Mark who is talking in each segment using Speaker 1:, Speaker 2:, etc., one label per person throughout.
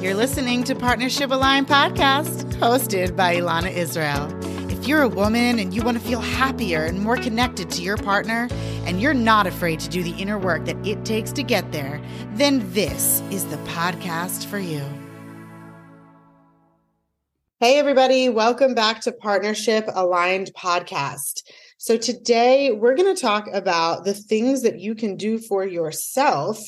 Speaker 1: You're listening to Partnership Aligned Podcast, hosted by Ilana Israel. If you're a woman and you want to feel happier and more connected to your partner, and you're not afraid to do the inner work that it takes to get there, then this is the podcast for you. Hey, everybody, welcome back to Partnership Aligned Podcast. So, today we're going to talk about the things that you can do for yourself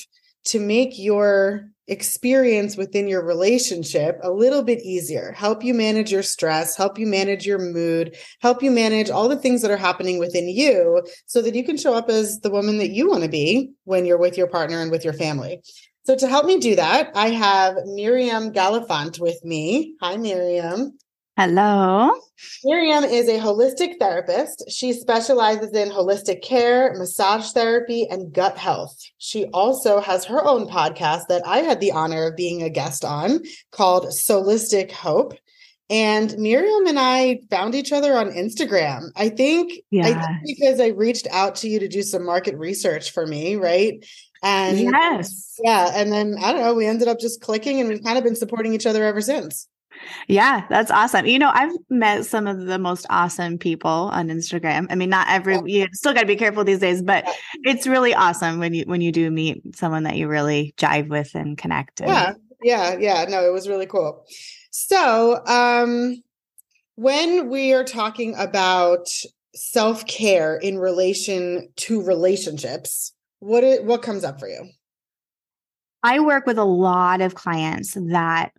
Speaker 1: to make your experience within your relationship a little bit easier, help you manage your stress, help you manage your mood, help you manage all the things that are happening within you so that you can show up as the woman that you want to be when you're with your partner and with your family. So, to help me do that, I have Miriam Gallifant with me. Hi, Miriam.
Speaker 2: Hello.
Speaker 1: Miriam is a holistic therapist. She specializes in holistic care, massage therapy, and gut health. She also has her own podcast that I had the honor of being a guest on called Solistic Hope. And Miriam and I found each other on Instagram. I think, yeah. I think because I reached out to you to do some market research for me, right?
Speaker 2: And yes.
Speaker 1: Yeah. And then I don't know, we ended up just clicking and we've kind of been supporting each other ever since.
Speaker 2: Yeah, that's awesome. You know, I've met some of the most awesome people on Instagram. I mean, not every you still got to be careful these days, but it's really awesome when you when you do meet someone that you really jive with and connect.
Speaker 1: Yeah. Yeah, yeah. No, it was really cool. So, um when we are talking about self-care in relation to relationships, what it, what comes up for you?
Speaker 2: I work with a lot of clients that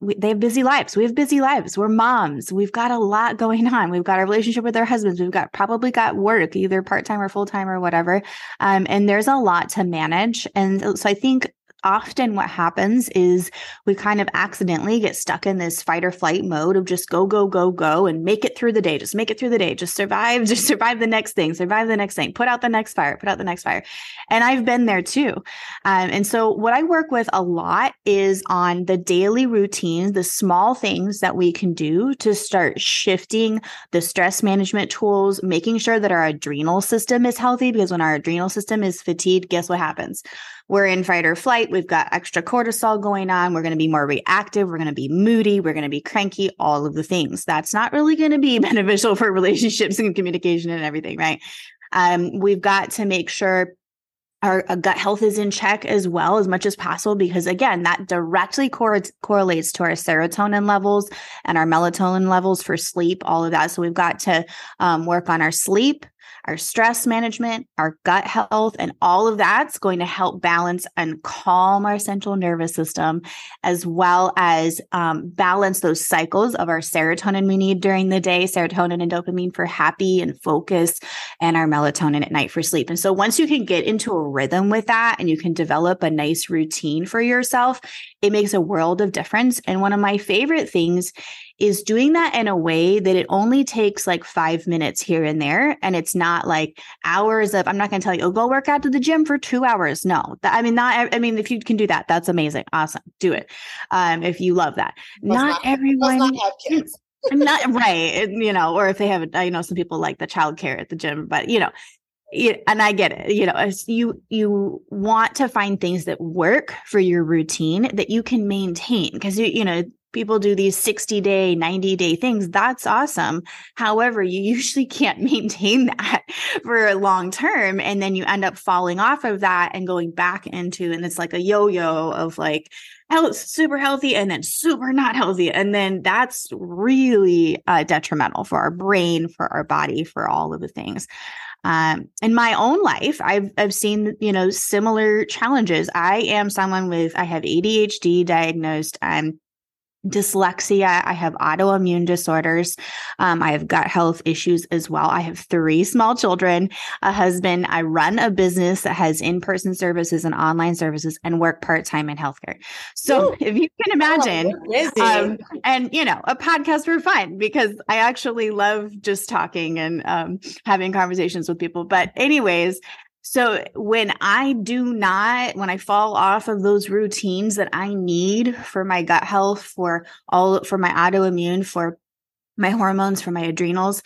Speaker 2: we, they have busy lives. We have busy lives. We're moms. We've got a lot going on. We've got a relationship with our husbands. We've got probably got work, either part time or full time or whatever. Um, and there's a lot to manage. And so I think often what happens is we kind of accidentally get stuck in this fight or flight mode of just go go go go and make it through the day. Just make it through the day. Just survive just survive the next thing survive the next thing put out the next fire put out the next fire. And i've been there too. Um, and so what i work with a lot is on the daily routines the small things that we can do to start shifting the stress management tools making sure that our adrenal system is healthy because when our adrenal system is fatigued guess what happens we're in fight or flight. We've got extra cortisol going on. We're going to be more reactive. We're going to be moody. We're going to be cranky, all of the things. That's not really going to be beneficial for relationships and communication and everything, right? Um, we've got to make sure our gut health is in check as well as much as possible because again that directly cor- correlates to our serotonin levels and our melatonin levels for sleep all of that so we've got to um, work on our sleep our stress management, our gut health, and all of that's going to help balance and calm our central nervous system, as well as um, balance those cycles of our serotonin we need during the day, serotonin and dopamine for happy and focus, and our melatonin at night for sleep. And so once you can get into a rhythm with that and you can develop a nice routine for yourself, it makes a world of difference. And one of my favorite things is doing that in a way that it only takes like five minutes here and there. And it's not like hours of, I'm not going to tell you, oh, go work out to the gym for two hours. No, I mean, not, I mean, if you can do that, that's amazing. Awesome. Do it. Um, if you love that. Not, not, everyone. Not have kids. not right. You know, or if they have, I know some people like the childcare at the gym, but you know, and I get it. You know, you you want to find things that work for your routine that you can maintain because you you know people do these 60 day 90 day things that's awesome however you usually can't maintain that for a long term and then you end up falling off of that and going back into and it's like a yo-yo of like health super healthy and then super not healthy and then that's really uh, detrimental for our brain for our body for all of the things um, in my own life, I've I've seen you know similar challenges. I am someone with I have ADHD diagnosed. I'm dyslexia. I have autoimmune disorders. Um, I have gut health issues as well. I have three small children, a husband. I run a business that has in person services and online services and work part time in healthcare. So Ooh. if you can imagine, oh, um, and you know, a podcast for fun because I actually love just talking and um, having conversations with people. But, anyways, so when I do not, when I fall off of those routines that I need for my gut health, for all, for my autoimmune, for my hormones, for my adrenals,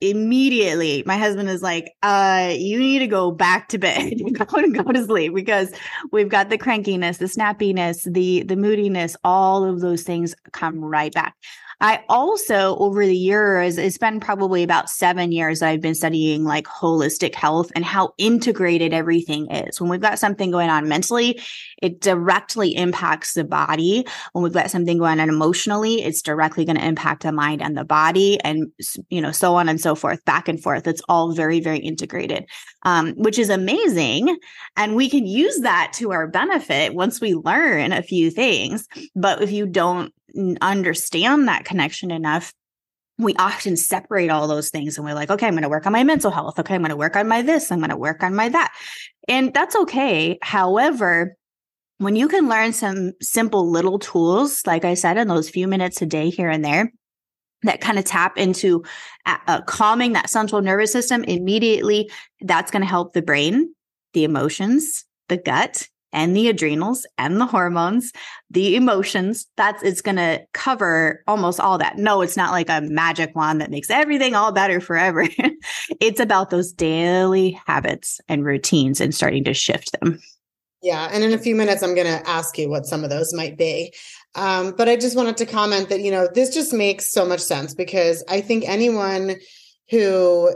Speaker 2: immediately my husband is like uh you need to go back to bed go and go to sleep because we've got the crankiness the snappiness the the moodiness all of those things come right back I also, over the years, it's been probably about seven years I've been studying like holistic health and how integrated everything is. When we've got something going on mentally, it directly impacts the body. When we've got something going on emotionally, it's directly going to impact the mind and the body and, you know, so on and so forth, back and forth. It's all very, very integrated, um, which is amazing. And we can use that to our benefit once we learn a few things. But if you don't understand that connection enough, we often separate all those things and we're like, okay, I'm going to work on my mental health. Okay, I'm going to work on my this. I'm going to work on my that. And that's okay. However, when you can learn some simple little tools, like I said, in those few minutes a day here and there, that kind of tap into calming that central nervous system immediately, that's going to help the brain, the emotions, the gut, and the adrenals and the hormones, the emotions, that's it's going to cover almost all that. No, it's not like a magic wand that makes everything all better forever. it's about those daily habits and routines and starting to shift them.
Speaker 1: Yeah. And in a few minutes, I'm going to ask you what some of those might be. Um, but I just wanted to comment that, you know, this just makes so much sense because I think anyone who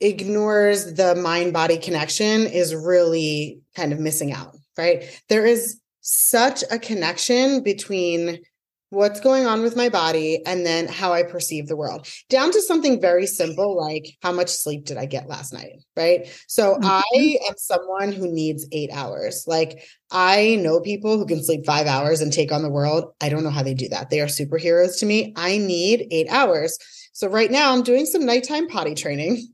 Speaker 1: ignores the mind body connection is really kind of missing out, right? There is such a connection between what's going on with my body and then how I perceive the world, down to something very simple like how much sleep did I get last night, right? So mm-hmm. I am someone who needs eight hours. Like I know people who can sleep five hours and take on the world. I don't know how they do that. They are superheroes to me. I need eight hours. So right now I'm doing some nighttime potty training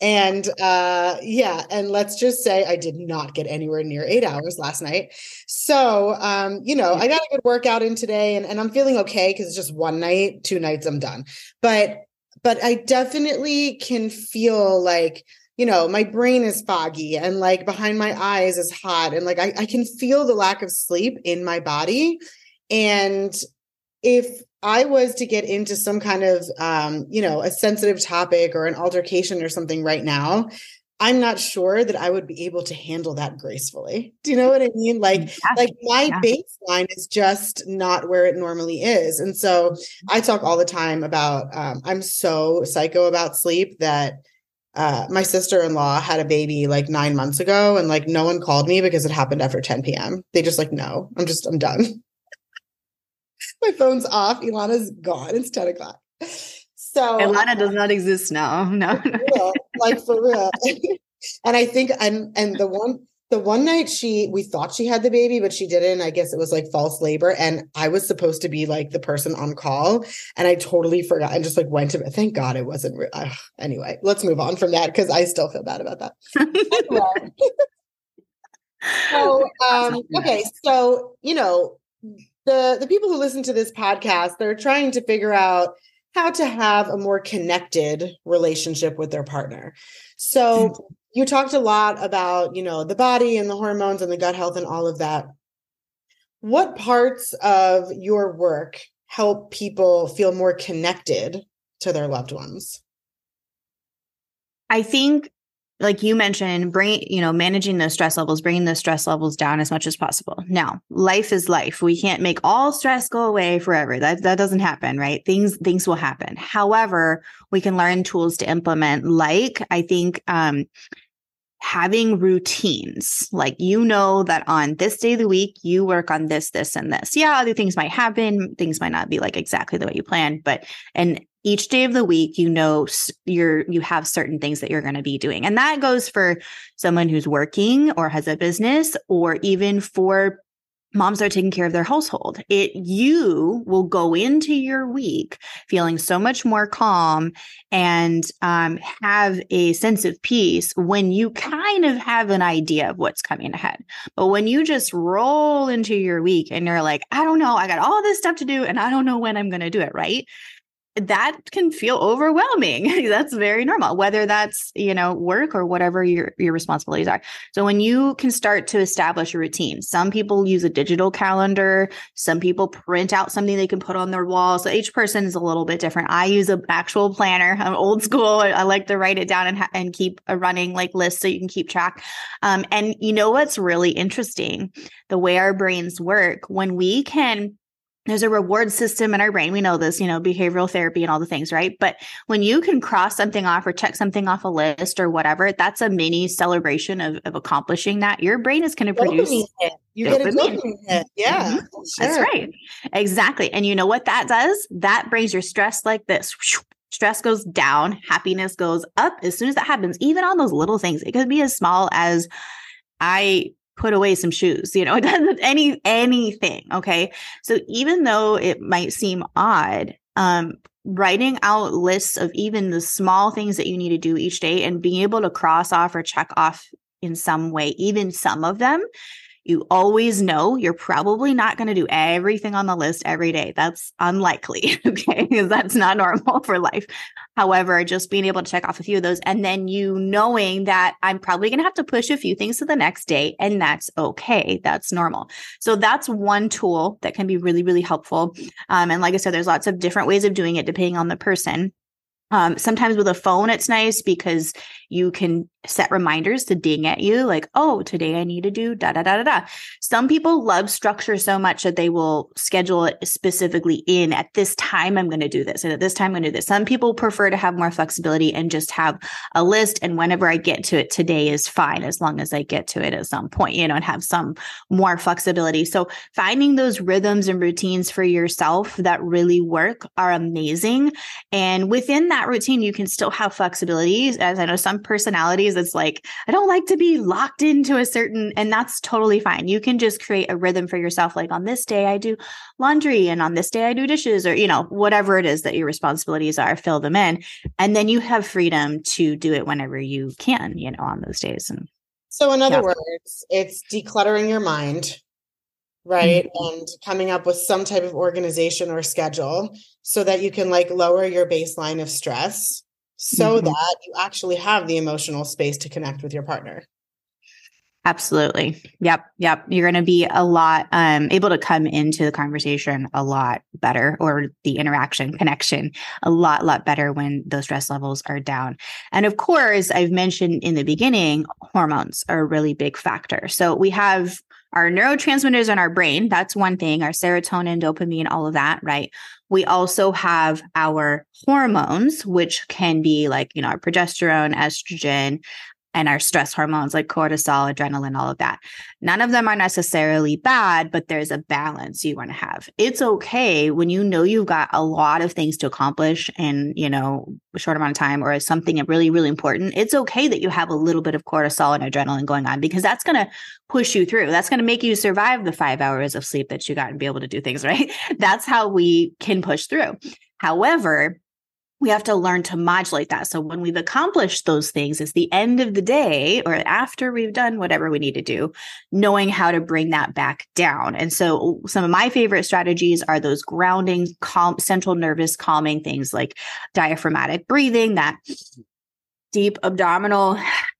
Speaker 1: and uh, yeah, and let's just say I did not get anywhere near eight hours last night. So, um, you know, I got a good workout in today and, and I'm feeling okay because it's just one night, two nights, I'm done. But, but I definitely can feel like, you know, my brain is foggy and like behind my eyes is hot. And like I, I can feel the lack of sleep in my body. And if I was to get into some kind of, um, you know, a sensitive topic or an altercation or something right now, I'm not sure that I would be able to handle that gracefully. Do you know what I mean? Like, yeah. like my yeah. baseline is just not where it normally is. And so I talk all the time about um, I'm so psycho about sleep that uh, my sister-in-law had a baby like nine months ago, and like no one called me because it happened after 10 p.m. They just like, no, I'm just I'm done my phone's off. Ilana's gone. It's 10 o'clock. So
Speaker 2: Ilana does not exist now. No.
Speaker 1: Real, like for real. and I think and and the one the one night she we thought she had the baby, but she didn't. I guess it was like false labor. And I was supposed to be like the person on call. And I totally forgot and just like went to thank God it wasn't re- uh, anyway, let's move on from that because I still feel bad about that. so um okay, so you know the the people who listen to this podcast they're trying to figure out how to have a more connected relationship with their partner. So mm-hmm. you talked a lot about you know the body and the hormones and the gut health and all of that. What parts of your work help people feel more connected to their loved ones?
Speaker 2: I think like you mentioned, bring, you know, managing those stress levels, bringing those stress levels down as much as possible. Now, life is life. We can't make all stress go away forever. That that doesn't happen, right? Things things will happen. However, we can learn tools to implement like I think um having routines like you know that on this day of the week you work on this this and this yeah other things might happen things might not be like exactly the way you planned but and each day of the week you know you're you have certain things that you're going to be doing. And that goes for someone who's working or has a business or even for moms that are taking care of their household. It you will go into your week feeling so much more calm and um, have a sense of peace when you kind of have an idea of what's coming ahead. But when you just roll into your week and you're like i don't know. I got all this stuff to do and i don't know when i'm going to do it right that can feel overwhelming. that's very normal, whether that's, you know, work or whatever your, your responsibilities are. So when you can start to establish a routine, some people use a digital calendar, some people print out something they can put on their wall. So each person is a little bit different. I use an actual planner. I'm old school. I like to write it down and, ha- and keep a running like list so you can keep track. Um, and you know what's really interesting? The way our brains work, when we can there's a reward system in our brain. We know this, you know, behavioral therapy and all the things, right? But when you can cross something off or check something off a list or whatever, that's a mini celebration of, of accomplishing that. Your brain is going to produce.
Speaker 1: You get a dopamine hit. Yeah. Mm-hmm.
Speaker 2: Sure. That's right. Exactly. And you know what that does? That brings your stress like this. Stress goes down, happiness goes up as soon as that happens, even on those little things. It could be as small as I put away some shoes you know it doesn't any anything okay? So even though it might seem odd um writing out lists of even the small things that you need to do each day and being able to cross off or check off in some way even some of them you always know you're probably not going to do everything on the list every day. That's unlikely. Okay. Because that's not normal for life. However, just being able to check off a few of those and then you knowing that I'm probably going to have to push a few things to the next day and that's okay. That's normal. So that's one tool that can be really, really helpful. Um, and like I said, there's lots of different ways of doing it depending on the person. Um, sometimes with a phone, it's nice because you can set reminders to ding at you, like, oh, today I need to do da da da da da. Some people love structure so much that they will schedule it specifically in at this time, I'm going to do this, and at this time, I'm going to do this. Some people prefer to have more flexibility and just have a list. And whenever I get to it, today is fine as long as I get to it at some point, you know, and have some more flexibility. So finding those rhythms and routines for yourself that really work are amazing. And within that routine, you can still have flexibility. As I know some personalities, it's like, I don't like to be locked into a certain, and that's totally fine. You can just create a rhythm for yourself. Like on this day, I do laundry, and on this day, I do dishes, or, you know, whatever it is that your responsibilities are, fill them in. And then you have freedom to do it whenever you can, you know, on those days. And
Speaker 1: so, in other yeah. words, it's decluttering your mind right mm-hmm. and coming up with some type of organization or schedule so that you can like lower your baseline of stress so mm-hmm. that you actually have the emotional space to connect with your partner.
Speaker 2: Absolutely. Yep. Yep. You're going to be a lot um, able to come into the conversation a lot better or the interaction connection a lot, lot better when those stress levels are down. And of course, I've mentioned in the beginning, hormones are a really big factor. So we have our neurotransmitters in our brain. That's one thing, our serotonin, dopamine, all of that, right? We also have our hormones, which can be like, you know, our progesterone, estrogen, and our stress hormones like cortisol, adrenaline, all of that. None of them are necessarily bad, but there's a balance you want to have. It's okay when you know you've got a lot of things to accomplish in, you know, a short amount of time or something really, really important. It's okay that you have a little bit of cortisol and adrenaline going on because that's going to push you through. That's going to make you survive the five hours of sleep that you got and be able to do things, right? That's how we can push through. However, we have to learn to modulate that. So when we've accomplished those things, it's the end of the day or after we've done whatever we need to do, knowing how to bring that back down. And so some of my favorite strategies are those grounding, calm, central nervous calming things like diaphragmatic breathing, that deep abdominal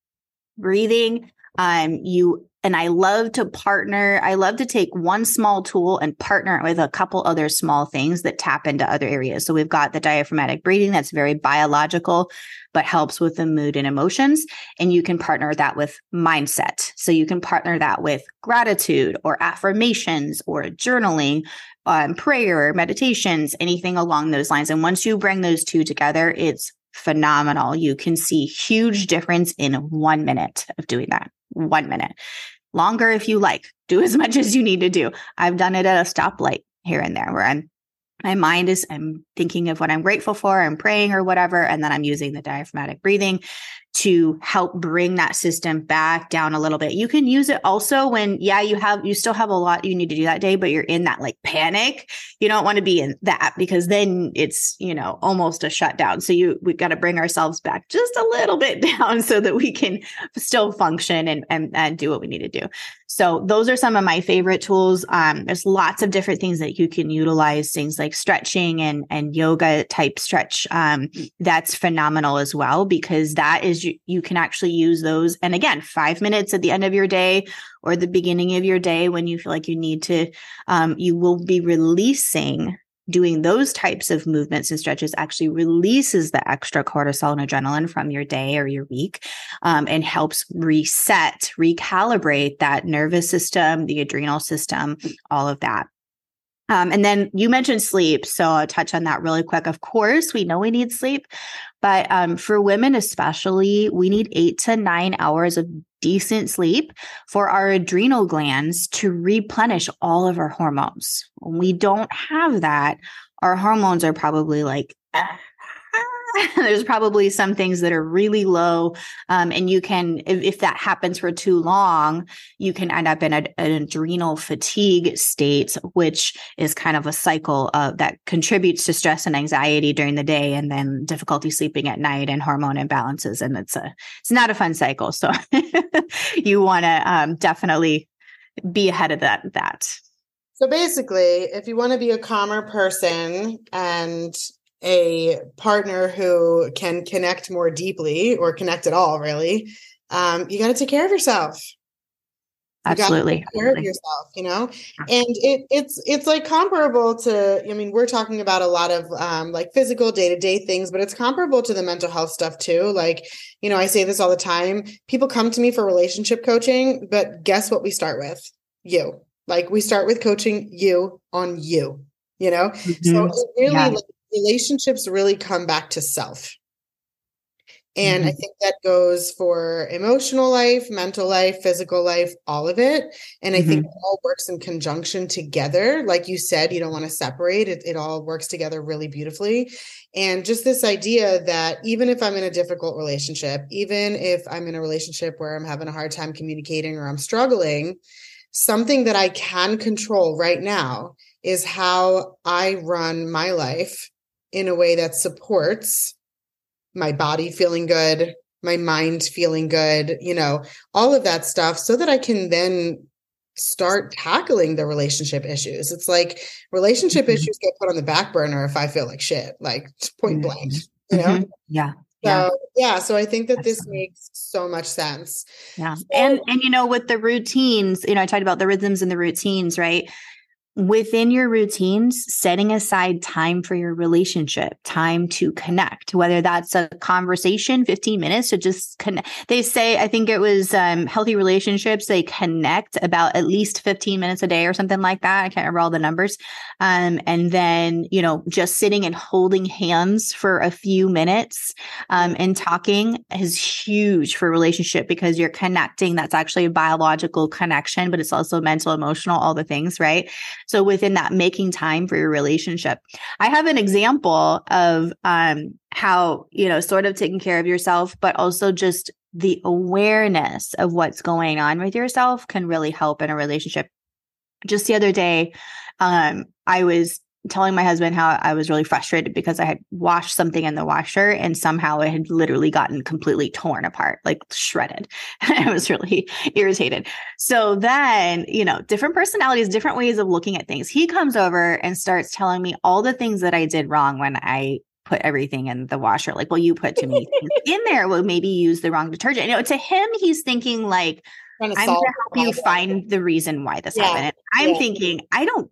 Speaker 2: breathing. Um, you and I love to partner. I love to take one small tool and partner with a couple other small things that tap into other areas. So we've got the diaphragmatic breathing that's very biological, but helps with the mood and emotions. And you can partner that with mindset. So you can partner that with gratitude or affirmations or journaling, um, prayer, meditations, anything along those lines. And once you bring those two together, it's phenomenal. You can see huge difference in one minute of doing that. One minute longer if you like. Do as much as you need to do. I've done it at a stoplight here and there where I'm my mind is I'm thinking of what I'm grateful for, I'm praying or whatever, and then I'm using the diaphragmatic breathing to help bring that system back down a little bit. You can use it also when, yeah, you have, you still have a lot you need to do that day, but you're in that like panic. You don't want to be in that because then it's, you know, almost a shutdown. So you, we've got to bring ourselves back just a little bit down so that we can still function and, and, and do what we need to do. So those are some of my favorite tools. Um, there's lots of different things that you can utilize, things like stretching and, and yoga type stretch. Um, that's phenomenal as well, because that is, you, you can actually use those. And again, five minutes at the end of your day or the beginning of your day when you feel like you need to, um, you will be releasing doing those types of movements and stretches actually releases the extra cortisol and adrenaline from your day or your week um, and helps reset, recalibrate that nervous system, the adrenal system, all of that. Um, and then you mentioned sleep. So I'll touch on that really quick. Of course, we know we need sleep, but um, for women especially, we need eight to nine hours of decent sleep for our adrenal glands to replenish all of our hormones. When we don't have that, our hormones are probably like, there's probably some things that are really low um, and you can if, if, that happens for too long you can end up in a, an adrenal fatigue state which is kind of a cycle of, that contributes to stress and anxiety during the day and then difficulty sleeping at night and hormone imbalances. And it's a it's not a fun cycle. So you want to um, definitely be ahead of that that.
Speaker 1: So basically, if you want to be a calmer person and a partner who can connect more deeply or connect at all, really, um, you got to take care of yourself.
Speaker 2: You Absolutely.
Speaker 1: take care of yourself, you know, and it it's it's like comparable to. I mean, we're talking about a lot of um, like physical day to day things, but it's comparable to the mental health stuff too. Like, you know, I say this all the time. People come to me for relationship coaching, but guess what? We start with you. Like we start with coaching you on you. You know, mm-hmm. so it really yeah. like, relationships really come back to self. And mm-hmm. I think that goes for emotional life, mental life, physical life, all of it. And I mm-hmm. think it all works in conjunction together. Like you said, you don't want to separate it, it all works together really beautifully. And just this idea that even if I'm in a difficult relationship, even if I'm in a relationship where I'm having a hard time communicating or I'm struggling, something that I can control right now is how I run my life in a way that supports my body feeling good, my mind feeling good, you know, all of that stuff so that I can then start tackling the relationship issues. It's like relationship mm-hmm. issues get put on the back burner if I feel like shit, like point mm-hmm. blank, you know? Mm-hmm.
Speaker 2: Yeah.
Speaker 1: So yeah. yeah, so I think that Absolutely. this makes so much sense.
Speaker 2: Yeah. So, and and you know with the routines, you know, I talked about the rhythms and the routines, right? Within your routines, setting aside time for your relationship, time to connect, whether that's a conversation, 15 minutes to just connect. They say, I think it was um, healthy relationships, they connect about at least 15 minutes a day or something like that. I can't remember all the numbers. Um, and then, you know, just sitting and holding hands for a few minutes um, and talking is huge for relationship because you're connecting. That's actually a biological connection, but it's also mental, emotional, all the things, right? So within that, making time for your relationship. I have an example of um, how, you know, sort of taking care of yourself, but also just the awareness of what's going on with yourself can really help in a relationship. Just the other day, um, I was telling my husband how I was really frustrated because I had washed something in the washer and somehow it had literally gotten completely torn apart, like shredded. I was really irritated. So then, you know, different personalities, different ways of looking at things. He comes over and starts telling me all the things that I did wrong when I put everything in the washer. Like, well, you put too many things in there. Well, maybe use the wrong detergent. You know, to him, he's thinking like, I'm going to help you find the reason why this yeah. happened. And I'm yeah. thinking, I don't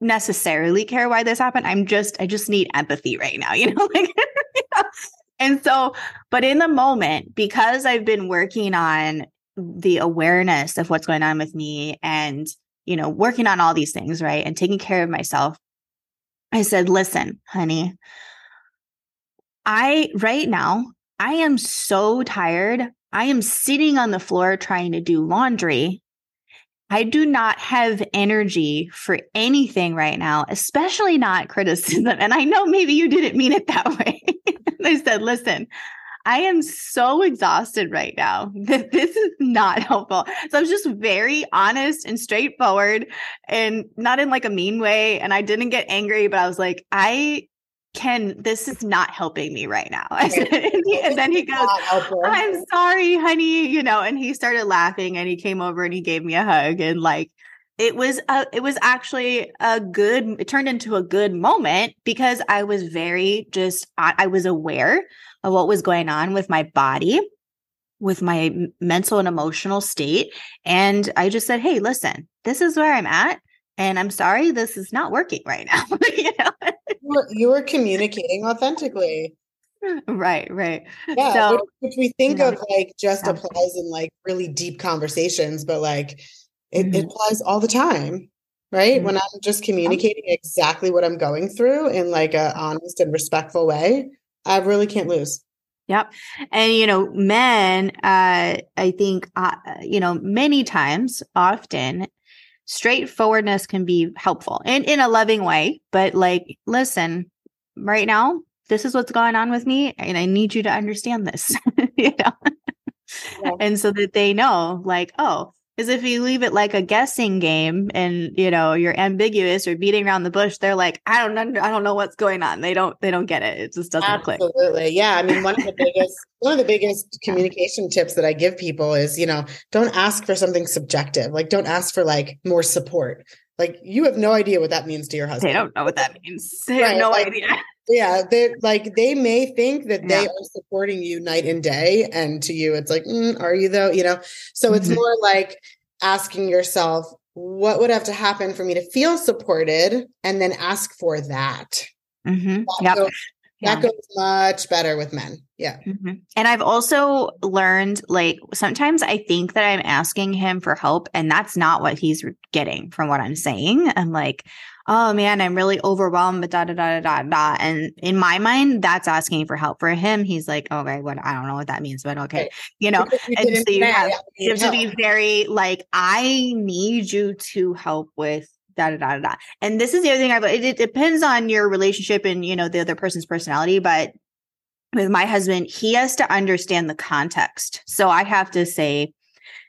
Speaker 2: necessarily care why this happened. I'm just, I just need empathy right now, you know? like, and so, but in the moment, because I've been working on the awareness of what's going on with me and, you know, working on all these things, right? And taking care of myself, I said, listen, honey, I, right now, I am so tired. I am sitting on the floor trying to do laundry I do not have energy for anything right now, especially not criticism. And I know maybe you didn't mean it that way. I said, listen, I am so exhausted right now that this is not helpful. So I was just very honest and straightforward and not in like a mean way. And I didn't get angry, but I was like, I can, this is not helping me right now. and, he, and then he goes, I'm sorry, honey, you know, and he started laughing and he came over and he gave me a hug and like, it was a, it was actually a good it turned into a good moment because i was very just I, I was aware of what was going on with my body with my mental and emotional state. And i just said hey listen this is where i'm at and i'm sorry this is not working right now you know?
Speaker 1: You were, you were communicating authentically.
Speaker 2: Right right.
Speaker 1: Yeah so, which, which we think of like just applies in like really deep conversations but like it, mm-hmm. it applies all the time right? Mm-hmm. when i'm just communicating exactly what i'm going through in like a honest and respectful way i really can't lose.
Speaker 2: Yep. And, you know, men, uh, I think, uh, you know, many times, often, straightforwardness can be helpful and in a loving way. But, like, listen, right now, this is what's going on with me, and I need you to understand this, you know? Yeah. and so that they know, like, oh, because if you leave it like a guessing game and you know you're ambiguous or beating around the bush, they're like, I don't know, I don't know what's going on. They don't they don't get it. It just doesn't
Speaker 1: Absolutely.
Speaker 2: click.
Speaker 1: Absolutely. Yeah. I mean, one of the biggest one of the biggest communication tips that I give people is, you know, don't ask for something subjective. Like don't ask for like more support. Like you have no idea what that means to your husband.
Speaker 2: They don't know what that means. They right. have no
Speaker 1: like,
Speaker 2: idea.
Speaker 1: Yeah, they like they may think that they yeah. are supporting you night and day, and to you, it's like, mm, are you though? You know, so it's mm-hmm. more like asking yourself, what would have to happen for me to feel supported, and then ask for that.
Speaker 2: Mm-hmm.
Speaker 1: That, yep. goes, yeah. that goes much better with men. Yeah.
Speaker 2: Mm-hmm. And I've also learned like sometimes I think that I'm asking him for help, and that's not what he's getting from what I'm saying. I'm like, oh man, I'm really overwhelmed, but da da da da da. And in my mind, that's asking for help. For him, he's like, okay, what I don't know what that means, but okay, you know. and so you have, you have to be very like, I need you to help with da da da da. And this is the other thing I've it, it depends on your relationship and you know the other person's personality, but with my husband, he has to understand the context. So I have to say,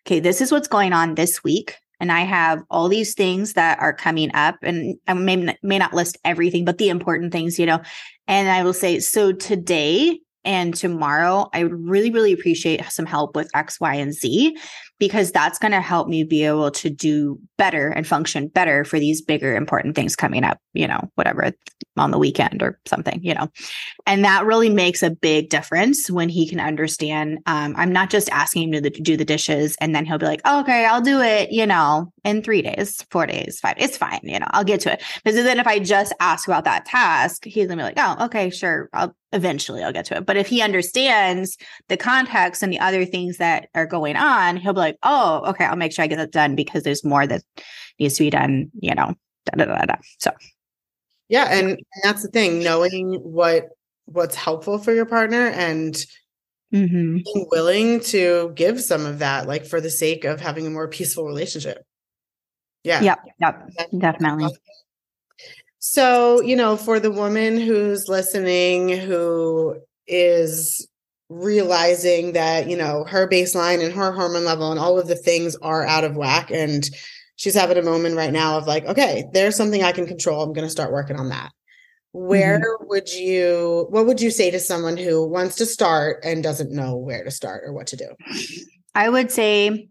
Speaker 2: okay, this is what's going on this week and I have all these things that are coming up and I may, may not list everything, but the important things, you know, and I will say, so today and tomorrow, I would really, really appreciate some help with X, Y, and Z because that's going to help me be able to do better and function better for these bigger important things coming up, you know, whatever on the weekend or something, you know. And that really makes a big difference when he can understand. Um, I'm not just asking him to do the dishes and then he'll be like, oh, okay, I'll do it, you know, in three days, four days, five. It's fine, you know, I'll get to it. Because then if I just ask about that task, he's gonna be like, oh, okay, sure, I'll eventually I'll get to it. But if he understands the context and the other things that are going on, he'll be like, oh, okay, I'll make sure I get that done because there's more that needs to be done, you know, da, da, da, da. So
Speaker 1: yeah, and, and that's the thing, knowing what what's helpful for your partner and mm-hmm. being willing to give some of that, like for the sake of having a more peaceful relationship. Yeah.
Speaker 2: Yep. Yep. Definitely.
Speaker 1: So, you know, for the woman who's listening who is realizing that, you know, her baseline and her hormone level and all of the things are out of whack and she's having a moment right now of like, okay, there's something I can control. I'm going to start working on that. Where mm-hmm. would you, what would you say to someone who wants to start and doesn't know where to start or what to do?
Speaker 2: I would say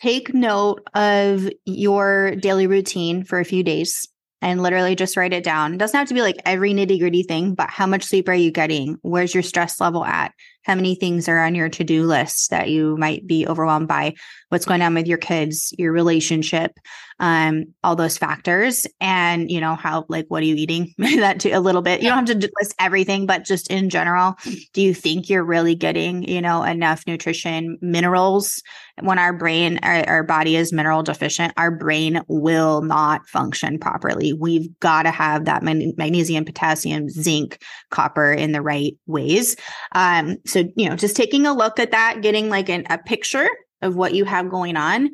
Speaker 2: take note of your daily routine for a few days and literally just write it down. It doesn't have to be like every nitty gritty thing, but how much sleep are you getting? Where's your stress level at? How many things are on your to do list that you might be overwhelmed by? What's going on with your kids, your relationship, um, all those factors. And, you know, how, like, what are you eating? that too, a little bit. You don't have to list everything, but just in general, do you think you're really getting, you know, enough nutrition, minerals? When our brain, our, our body is mineral deficient, our brain will not function properly. We've got to have that magnesium, potassium, zinc, copper in the right ways. Um, so, you know, just taking a look at that, getting like an, a picture of what you have going on.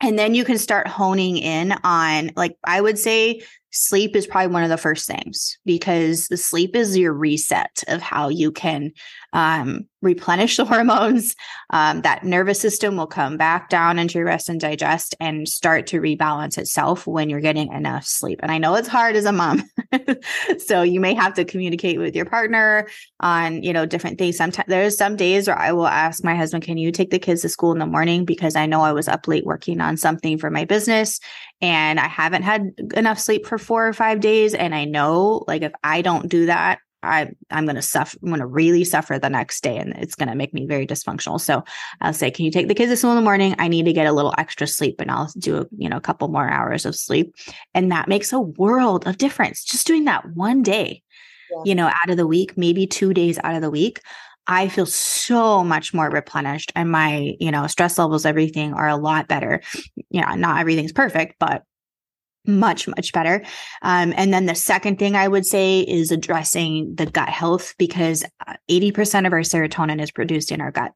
Speaker 2: And then you can start honing in on, like, I would say sleep is probably one of the first things because the sleep is your reset of how you can um, replenish the hormones. Um, that nervous system will come back down into your rest and digest and start to rebalance itself when you're getting enough sleep. And I know it's hard as a mom. so you may have to communicate with your partner on, you know, different things. Sometimes there's some days where I will ask my husband, can you take the kids to school in the morning? Because I know I was up late working on something for my business and I haven't had enough sleep for four or five days. And I know like if I don't do that, I, I'm going to suffer. I'm to really suffer the next day, and it's going to make me very dysfunctional. So I'll say, "Can you take the kids to school in the morning? I need to get a little extra sleep, and I'll do a, you know a couple more hours of sleep." And that makes a world of difference. Just doing that one day, yeah. you know, out of the week, maybe two days out of the week, I feel so much more replenished, and my you know stress levels, everything are a lot better. Yeah, not everything's perfect, but much much better. Um, and then the second thing i would say is addressing the gut health because 80% uh, of our serotonin is produced in our gut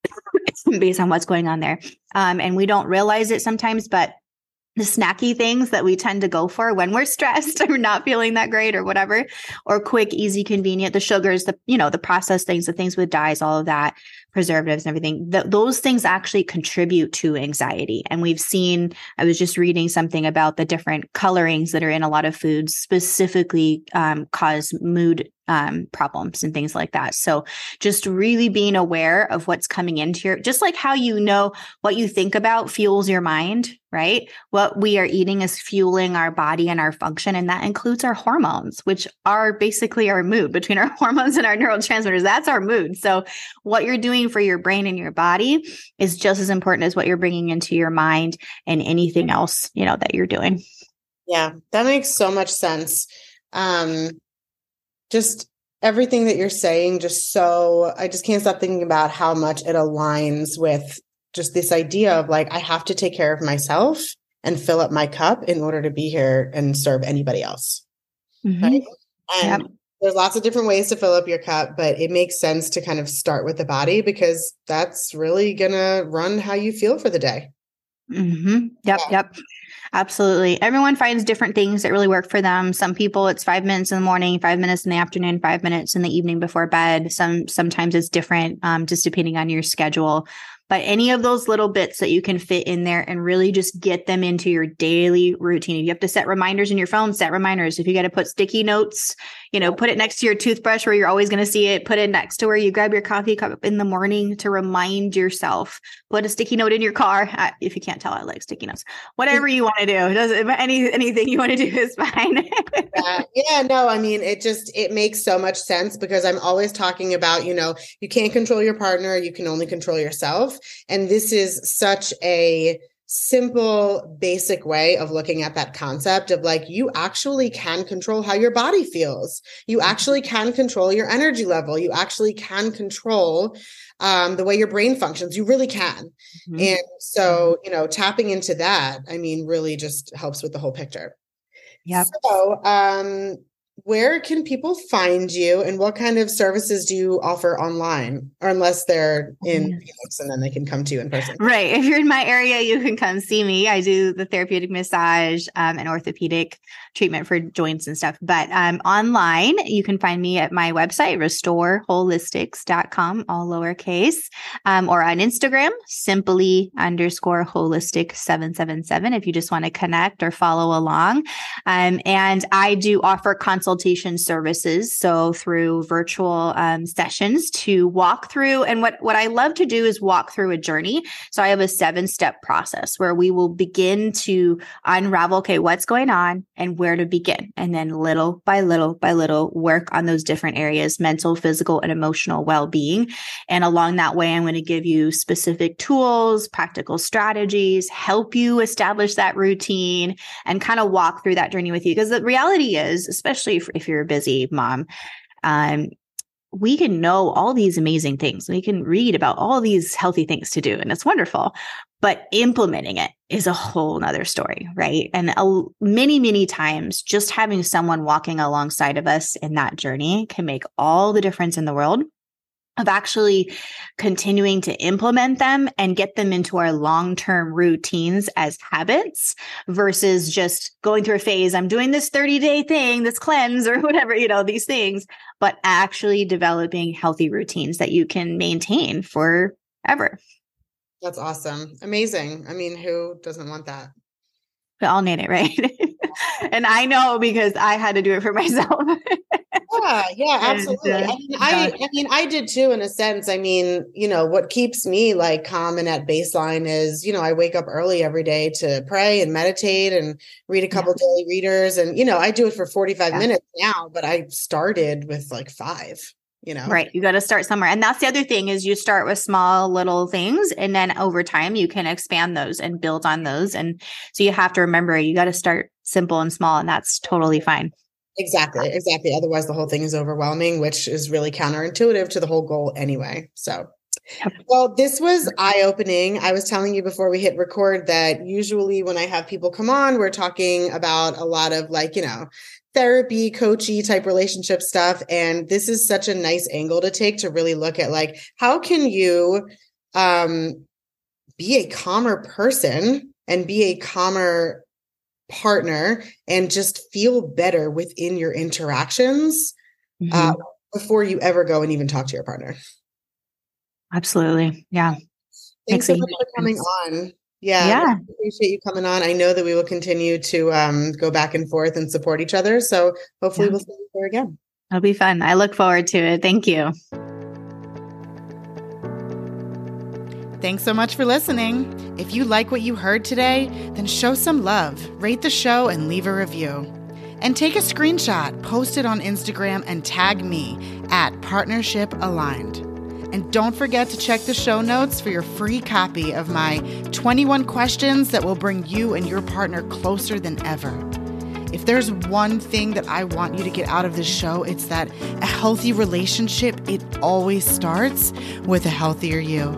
Speaker 2: based on what's going on there. Um, and we don't realize it sometimes but the snacky things that we tend to go for when we're stressed or not feeling that great or whatever or quick easy convenient the sugars the you know the processed things the things with dyes all of that preservatives and everything th- those things actually contribute to anxiety and we've seen i was just reading something about the different colorings that are in a lot of foods specifically um, cause mood um, problems and things like that. So just really being aware of what's coming into your, just like how you know what you think about fuels your mind, right? What we are eating is fueling our body and our function. And that includes our hormones, which are basically our mood between our hormones and our neurotransmitters. That's our mood. So what you're doing for your brain and your body is just as important as what you're bringing into your mind and anything else, you know, that you're doing.
Speaker 1: Yeah, that makes so much sense. Um, just everything that you're saying just so i just can't stop thinking about how much it aligns with just this idea of like i have to take care of myself and fill up my cup in order to be here and serve anybody else mm-hmm. right? and yep. There's lots of different ways to fill up your cup but it makes sense to kind of start with the body because that's really gonna run how you feel for the day
Speaker 2: mm-hmm. yep yeah. yep Absolutely. Everyone finds different things that really work for them. Some people it's 5 minutes in the morning, 5 minutes in the afternoon, 5 minutes in the evening before bed. Some sometimes it's different um, just depending on your schedule. But any of those little bits that you can fit in there and really just get them into your daily routine. If you have to set reminders in your phone, set reminders. If you got to put sticky notes you know, put it next to your toothbrush where you're always going to see it. Put it next to where you grab your coffee cup in the morning to remind yourself. Put a sticky note in your car. if you can't tell, I like sticky notes. Whatever you want to do. Does any anything you want to do is fine.
Speaker 1: yeah, yeah, no, I mean, it just it makes so much sense because I'm always talking about, you know, you can't control your partner, you can only control yourself, and this is such a simple, basic way of looking at that concept of like, you actually can control how your body feels. You mm-hmm. actually can control your energy level. You actually can control um, the way your brain functions. You really can. Mm-hmm. And so, you know, tapping into that, I mean, really just helps with the whole picture.
Speaker 2: Yeah.
Speaker 1: So, um, where can people find you and what kind of services do you offer online? Or unless they're in Phoenix and then they can come to you in person.
Speaker 2: Right. If you're in my area you can come see me. I do the therapeutic massage um, and orthopedic treatment for joints and stuff. But um, online you can find me at my website restoreholistics.com all lowercase um, or on instagram simply underscore holistic 777 if you just want to connect or follow along. Um, and i do offer consultations consultation services. So through virtual um, sessions to walk through. And what, what I love to do is walk through a journey. So I have a seven step process where we will begin to unravel, okay, what's going on and where to begin. And then little by little by little work on those different areas, mental, physical, and emotional well-being. And along that way, I'm going to give you specific tools, practical strategies, help you establish that routine and kind of walk through that journey with you. Because the reality is, especially if, if you're a busy mom, um, we can know all these amazing things. We can read about all these healthy things to do, and it's wonderful. But implementing it is a whole nother story, right? And a, many, many times, just having someone walking alongside of us in that journey can make all the difference in the world. Of actually continuing to implement them and get them into our long term routines as habits versus just going through a phase. I'm doing this 30 day thing, this cleanse or whatever, you know, these things, but actually developing healthy routines that you can maintain forever.
Speaker 1: That's awesome. Amazing. I mean, who doesn't want that?
Speaker 2: We all need it, right? and I know because I had to do it for myself.
Speaker 1: Yeah, yeah, absolutely. And, uh, I mean, I, I mean, I did too, in a sense. I mean, you know, what keeps me like calm and at baseline is, you know, I wake up early every day to pray and meditate and read a couple yeah. daily readers, and you know, I do it for forty five yeah. minutes now, but I started with like five you know
Speaker 2: right you got to start somewhere and that's the other thing is you start with small little things and then over time you can expand those and build on those and so you have to remember you got to start simple and small and that's totally fine
Speaker 1: exactly exactly otherwise the whole thing is overwhelming which is really counterintuitive to the whole goal anyway so well, this was eye opening. I was telling you before we hit record that usually when I have people come on, we're talking about a lot of like, you know, therapy, coachy type relationship stuff. And this is such a nice angle to take to really look at like, how can you um, be a calmer person and be a calmer partner and just feel better within your interactions mm-hmm. uh, before you ever go and even talk to your partner.
Speaker 2: Absolutely. Yeah.
Speaker 1: Thanks so much for coming on. Yeah, yeah. appreciate you coming on. I know that we will continue to um, go back and forth and support each other. So hopefully yeah. we'll see you there again.
Speaker 2: It'll be fun. I look forward to it. Thank you.
Speaker 1: Thanks so much for listening. If you like what you heard today, then show some love, rate the show, and leave a review. And take a screenshot, post it on Instagram, and tag me at Partnership Aligned. And don't forget to check the show notes for your free copy of my 21 questions that will bring you and your partner closer than ever. If there's one thing that I want you to get out of this show, it's that a healthy relationship, it always starts with a healthier you.